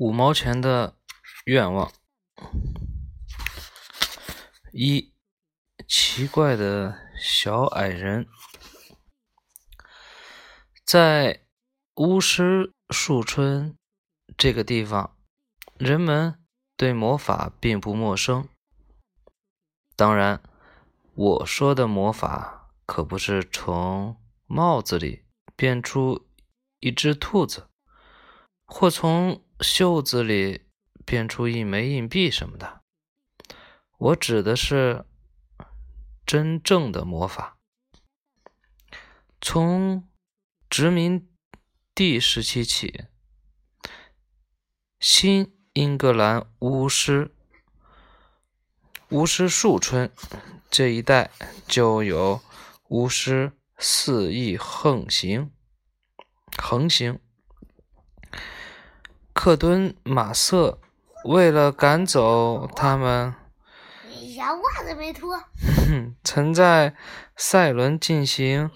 五毛钱的愿望。一奇怪的小矮人，在巫师树村这个地方，人们对魔法并不陌生。当然，我说的魔法可不是从帽子里变出一只兔子，或从。袖子里变出一枚硬币什么的，我指的是真正的魔法。从殖民地时期起，新英格兰巫师巫师树村这一带就有巫师肆意横行，横行。克敦马瑟为了赶走他们，袜子没脱，曾在赛伦进行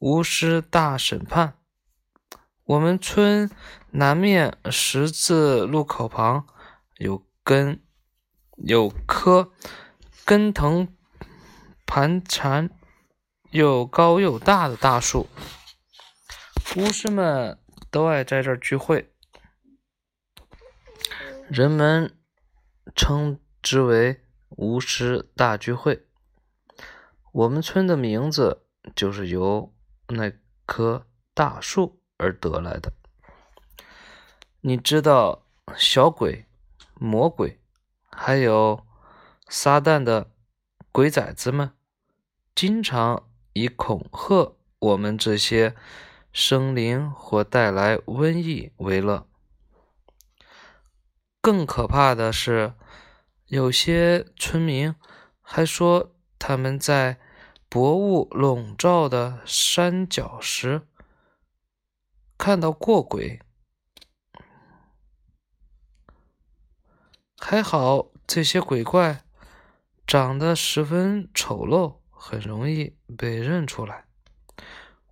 巫师大审判。我们村南面十字路口旁有根有棵根藤盘缠又高又大的大树，巫师们都爱在这儿聚会。人们称之为巫师大聚会。我们村的名字就是由那棵大树而得来的。你知道小鬼、魔鬼，还有撒旦的鬼崽子们，经常以恐吓我们这些生灵或带来瘟疫为乐。更可怕的是，有些村民还说他们在薄雾笼罩的山脚时看到过鬼。还好，这些鬼怪长得十分丑陋，很容易被认出来，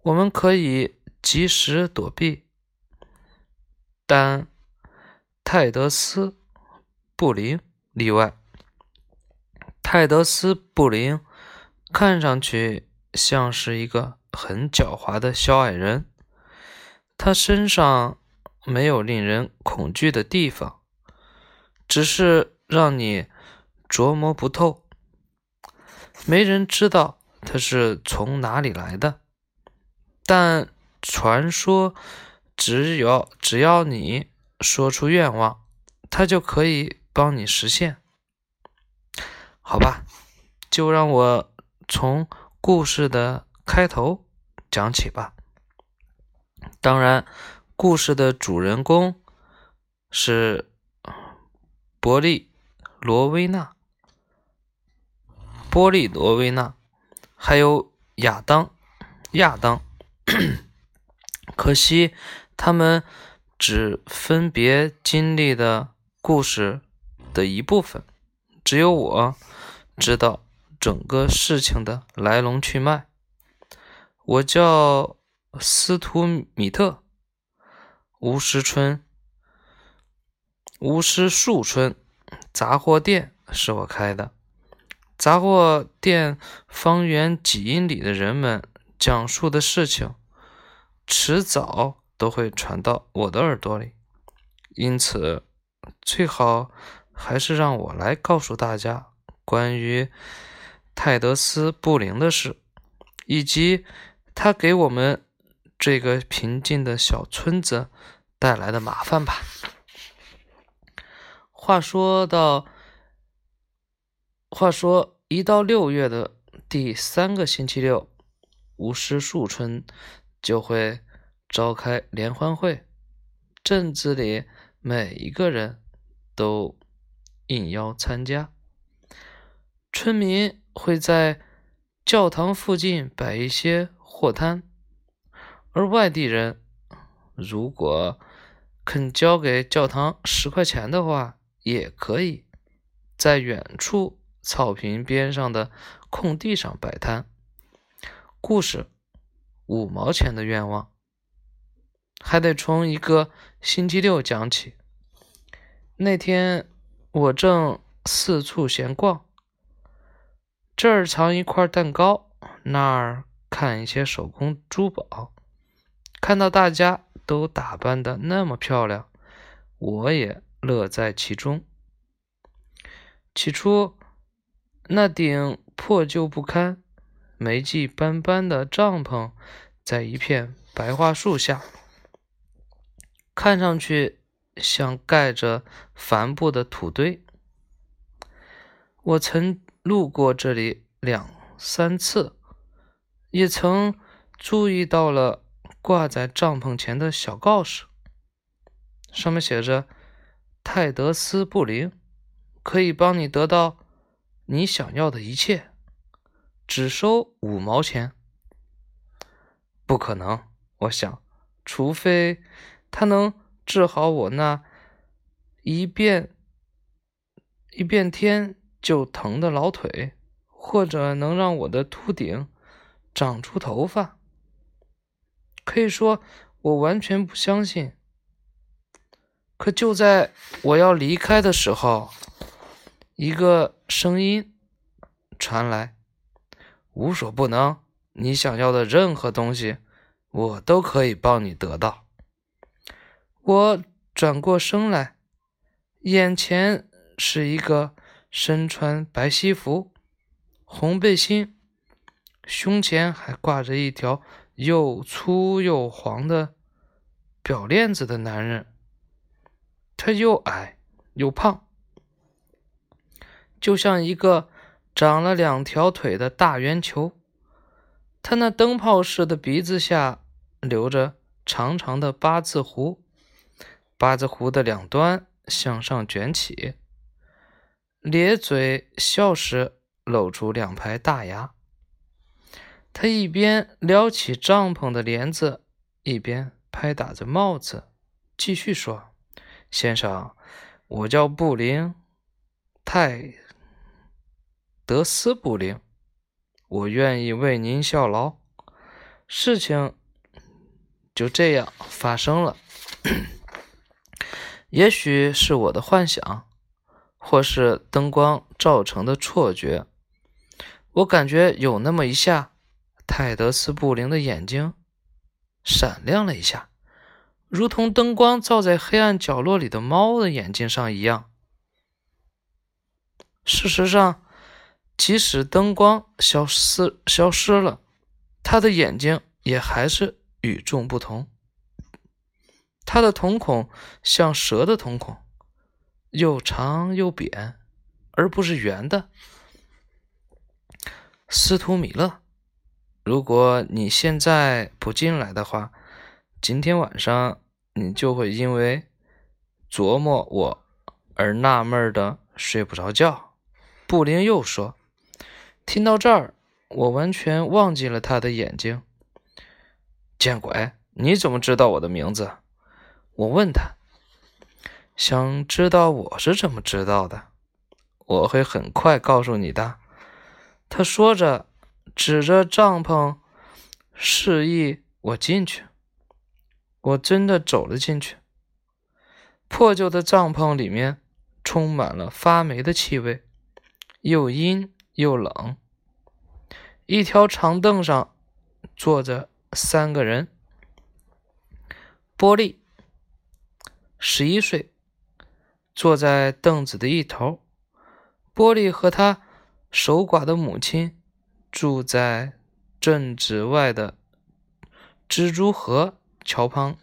我们可以及时躲避，但。泰德斯·布林例外。泰德斯·布林看上去像是一个很狡猾的小矮人，他身上没有令人恐惧的地方，只是让你琢磨不透。没人知道他是从哪里来的，但传说只有只要你。说出愿望，他就可以帮你实现。好吧，就让我从故事的开头讲起吧。当然，故事的主人公是波利罗威纳，波利罗威纳，还有亚当，亚当。可惜他们。只分别经历的故事的一部分，只有我知道整个事情的来龙去脉。我叫斯图米特，巫师村，巫师树村杂货店是我开的。杂货店方圆几英里的人们讲述的事情，迟早。都会传到我的耳朵里，因此最好还是让我来告诉大家关于泰德斯·布林的事，以及他给我们这个平静的小村子带来的麻烦吧。话说到，话说一到六月的第三个星期六，巫师树村就会。召开联欢会，镇子里每一个人都应邀参加。村民会在教堂附近摆一些货摊，而外地人如果肯交给教堂十块钱的话，也可以在远处草坪边上的空地上摆摊。故事：五毛钱的愿望。还得从一个星期六讲起。那天我正四处闲逛，这儿藏一块蛋糕，那儿看一些手工珠宝，看到大家都打扮的那么漂亮，我也乐在其中。起初，那顶破旧不堪、霉迹斑斑的帐篷，在一片白桦树下，看上去像盖着帆布的土堆。我曾路过这里两三次，也曾注意到了挂在帐篷前的小告示，上面写着“泰德斯布林可以帮你得到你想要的一切，只收五毛钱。”不可能，我想，除非他能治好我那一变一变天。就疼的老腿，或者能让我的秃顶长出头发，可以说我完全不相信。可就在我要离开的时候，一个声音传来：“无所不能，你想要的任何东西，我都可以帮你得到。”我转过身来，眼前是一个。身穿白西服、红背心，胸前还挂着一条又粗又黄的表链子的男人，他又矮又胖，就像一个长了两条腿的大圆球。他那灯泡似的鼻子下留着长长的八字胡，八字胡的两端向上卷起。咧嘴笑时，露出两排大牙。他一边撩起帐篷的帘子，一边拍打着帽子，继续说：“先生，我叫布林，泰德斯布林，我愿意为您效劳。”事情就这样发生了。也许是我的幻想。或是灯光造成的错觉，我感觉有那么一下，泰德斯布林的眼睛闪亮了一下，如同灯光照在黑暗角落里的猫的眼睛上一样。事实上，即使灯光消失消失了，他的眼睛也还是与众不同。他的瞳孔像蛇的瞳孔。又长又扁，而不是圆的。斯图米勒，如果你现在不进来的话，今天晚上你就会因为琢磨我而纳闷的睡不着觉。布林又说：“听到这儿，我完全忘记了他的眼睛。”见鬼！你怎么知道我的名字？我问他。想知道我是怎么知道的？我会很快告诉你的。他说着，指着帐篷，示意我进去。我真的走了进去。破旧的帐篷里面充满了发霉的气味，又阴又冷。一条长凳上坐着三个人。波利，十一岁。坐在凳子的一头，波利和他守寡的母亲住在镇子外的蜘蛛河桥旁。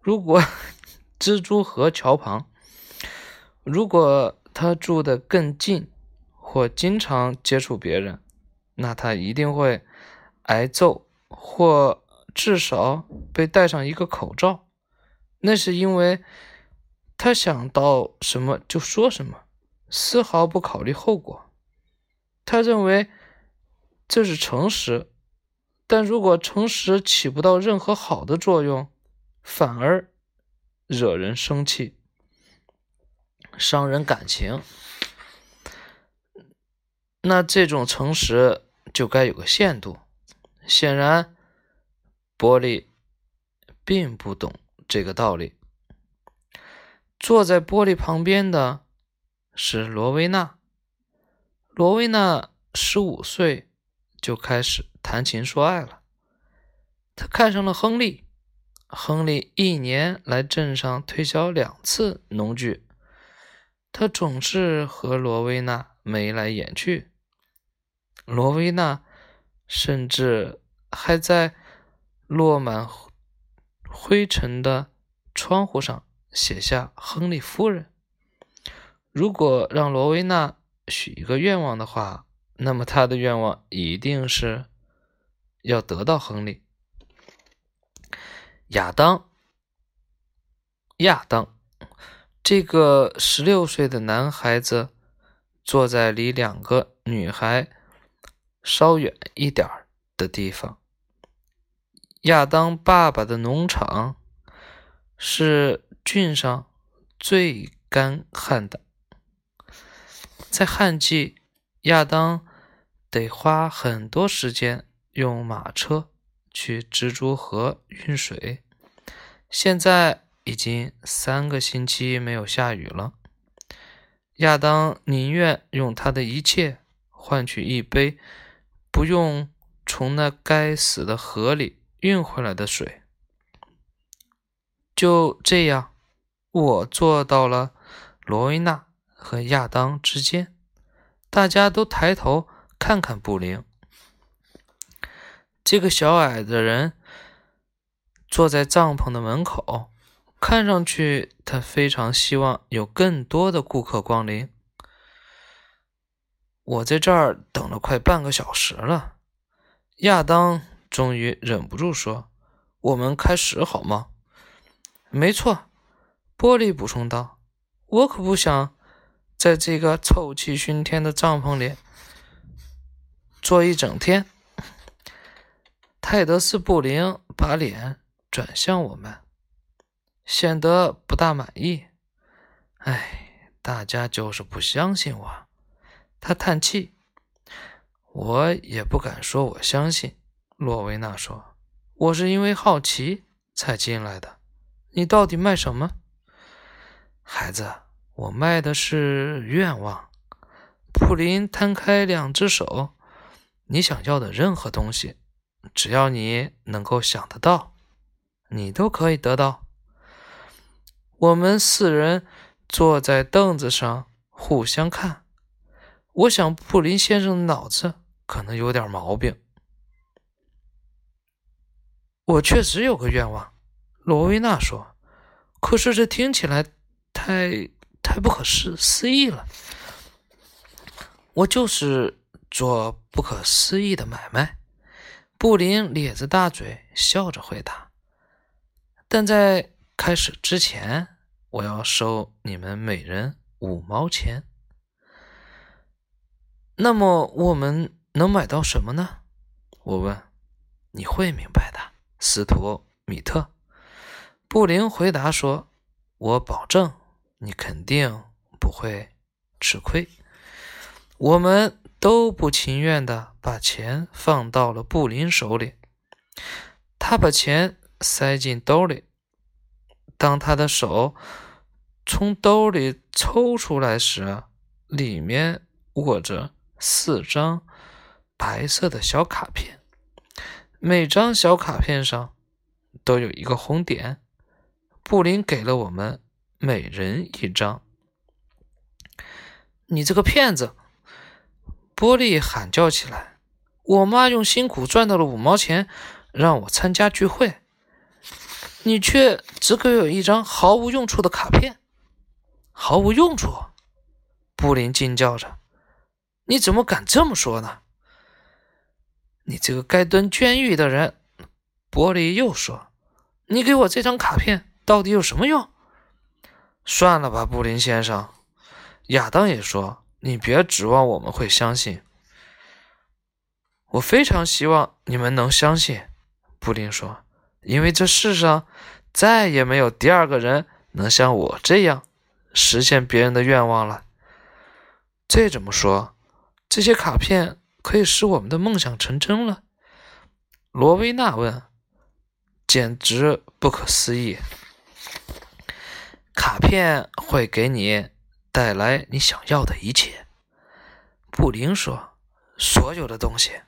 如果蜘蛛河桥旁，如果他住得更近或经常接触别人，那他一定会挨揍，或至少被戴上一个口罩。那是因为。他想到什么就说什么，丝毫不考虑后果。他认为这是诚实，但如果诚实起不到任何好的作用，反而惹人生气、伤人感情，那这种诚实就该有个限度。显然，波利并不懂这个道理。坐在玻璃旁边的是罗威娜。罗威娜十五岁就开始谈情说爱了。她看上了亨利。亨利一年来镇上推销两次农具。他总是和罗威娜眉来眼去。罗威娜甚至还在落满灰尘的窗户上写下“亨利夫人”。如果让罗威娜许一个愿望的话，那么她的愿望一定是要得到亨利。亚当，亚当，这个十六岁的男孩子坐在离两个女孩稍远一点的地方。亚当爸爸的农场是郡上最干旱的。在旱季，亚当得花很多时间用马车去蜘蛛河运水。现在已经三个星期没有下雨了。亚当宁愿用他的一切换取一杯不用从那该死的河里运回来的水。就这样，我坐到了罗威娜。和亚当之间，大家都抬头看看布林。这个小矮的人坐在帐篷的门口，看上去他非常希望有更多的顾客光临。我在这儿等了快半个小时了，亚当终于忍不住说：“我们开始好吗？”“没错。”玻璃补充道，“我可不想。”在这个臭气熏天的帐篷里坐一整天，泰德斯布林把脸转向我们，显得不大满意。哎，大家就是不相信我。他叹气。我也不敢说我相信。洛维娜说：“我是因为好奇才进来的。你到底卖什么，孩子？”我卖的是愿望。普林摊开两只手，你想要的任何东西，只要你能够想得到，你都可以得到。我们四人坐在凳子上互相看。我想布林先生的脑子可能有点毛病。我确实有个愿望，罗威娜说。可是这听起来太……太不可思思议了！我就是做不可思议的买卖。布林咧着大嘴笑着回答。但在开始之前，我要收你们每人五毛钱。那么我们能买到什么呢？我问。你会明白的，斯图米特。布林回答说：“我保证。”你肯定不会吃亏。我们都不情愿的把钱放到了布林手里。他把钱塞进兜里。当他的手从兜里抽出来时，里面握着四张白色的小卡片，每张小卡片上都有一个红点。布林给了我们。每人一张。你这个骗子！波利喊叫起来：“我妈用辛苦赚到了五毛钱，让我参加聚会，你却只给我一张毫无用处的卡片。毫无用处！”布林惊叫着：“你怎么敢这么说呢？你这个该蹲监狱的人！”玻璃又说：“你给我这张卡片到底有什么用？”算了吧，布林先生。亚当也说：“你别指望我们会相信。”我非常希望你们能相信，布林说：“因为这世上再也没有第二个人能像我这样实现别人的愿望了。”这怎么说？这些卡片可以使我们的梦想成真了？罗威纳问。简直不可思议。卡片会给你带来你想要的一切。布林说：“所有的东西，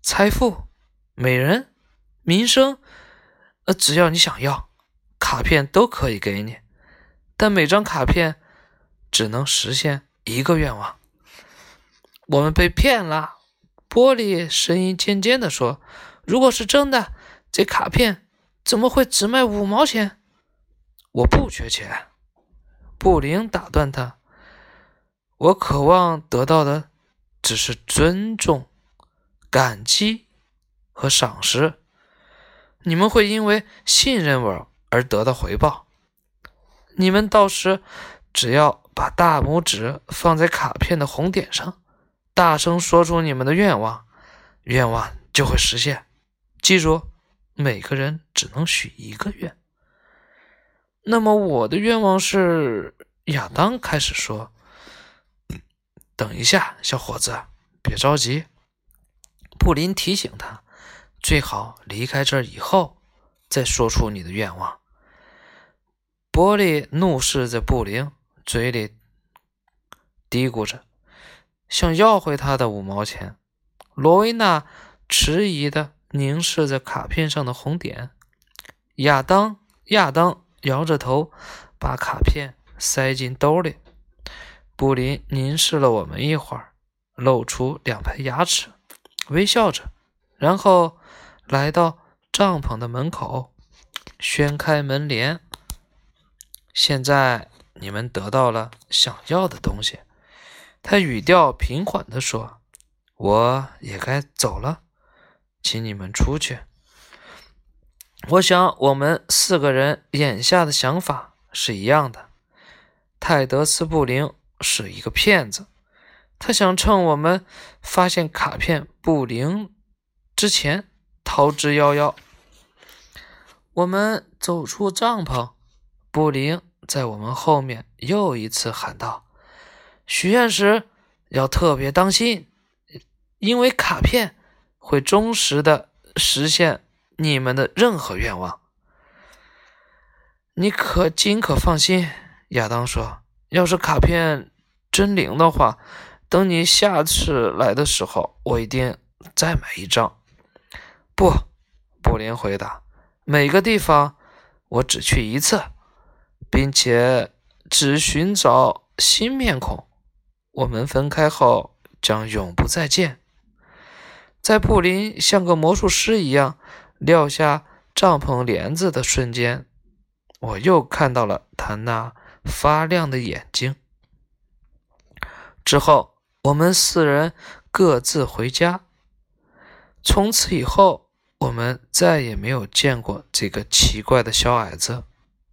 财富、美人、名声，呃，只要你想要，卡片都可以给你。但每张卡片只能实现一个愿望。”我们被骗了。玻璃声音尖尖地说：“如果是真的，这卡片怎么会只卖五毛钱？”我不缺钱。布林打断他：“我渴望得到的只是尊重、感激和赏识。你们会因为信任我而得到回报。你们到时只要把大拇指放在卡片的红点上。”大声说出你们的愿望，愿望就会实现。记住，每个人只能许一个愿。那么我的愿望是……亚当开始说：“等一下，小伙子，别着急。”布林提醒他：“最好离开这儿以后再说出你的愿望。”玻璃怒视着布林，嘴里嘀咕着。想要回他的五毛钱，罗威娜迟疑地凝视着卡片上的红点。亚当，亚当摇着头，把卡片塞进兜里。布林凝视了我们一会儿，露出两排牙齿，微笑着，然后来到帐篷的门口，掀开门帘。现在你们得到了想要的东西。他语调平缓地说：“我也该走了，请你们出去。我想我们四个人眼下的想法是一样的。泰德斯布林是一个骗子，他想趁我们发现卡片布林之前逃之夭夭。”我们走出帐篷，布林在我们后面又一次喊道。许愿时要特别当心，因为卡片会忠实的实现你们的任何愿望。你可尽可放心，亚当说。要是卡片真灵的话，等你下次来的时候，我一定再买一张。不，布林回答。每个地方我只去一次，并且只寻找新面孔。我们分开后将永不再见。在布林像个魔术师一样撂下帐篷帘子的瞬间，我又看到了他那发亮的眼睛。之后，我们四人各自回家。从此以后，我们再也没有见过这个奇怪的小矮子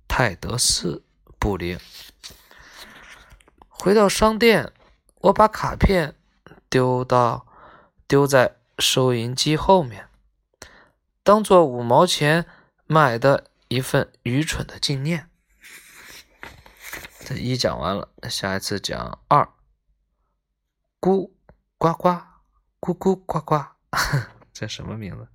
泰德斯·布林。回到商店。我把卡片丢到丢在收银机后面，当做五毛钱买的一份愚蠢的纪念。这一讲完了，下一次讲二。咕呱呱，咕咕呱呱，这什么名字？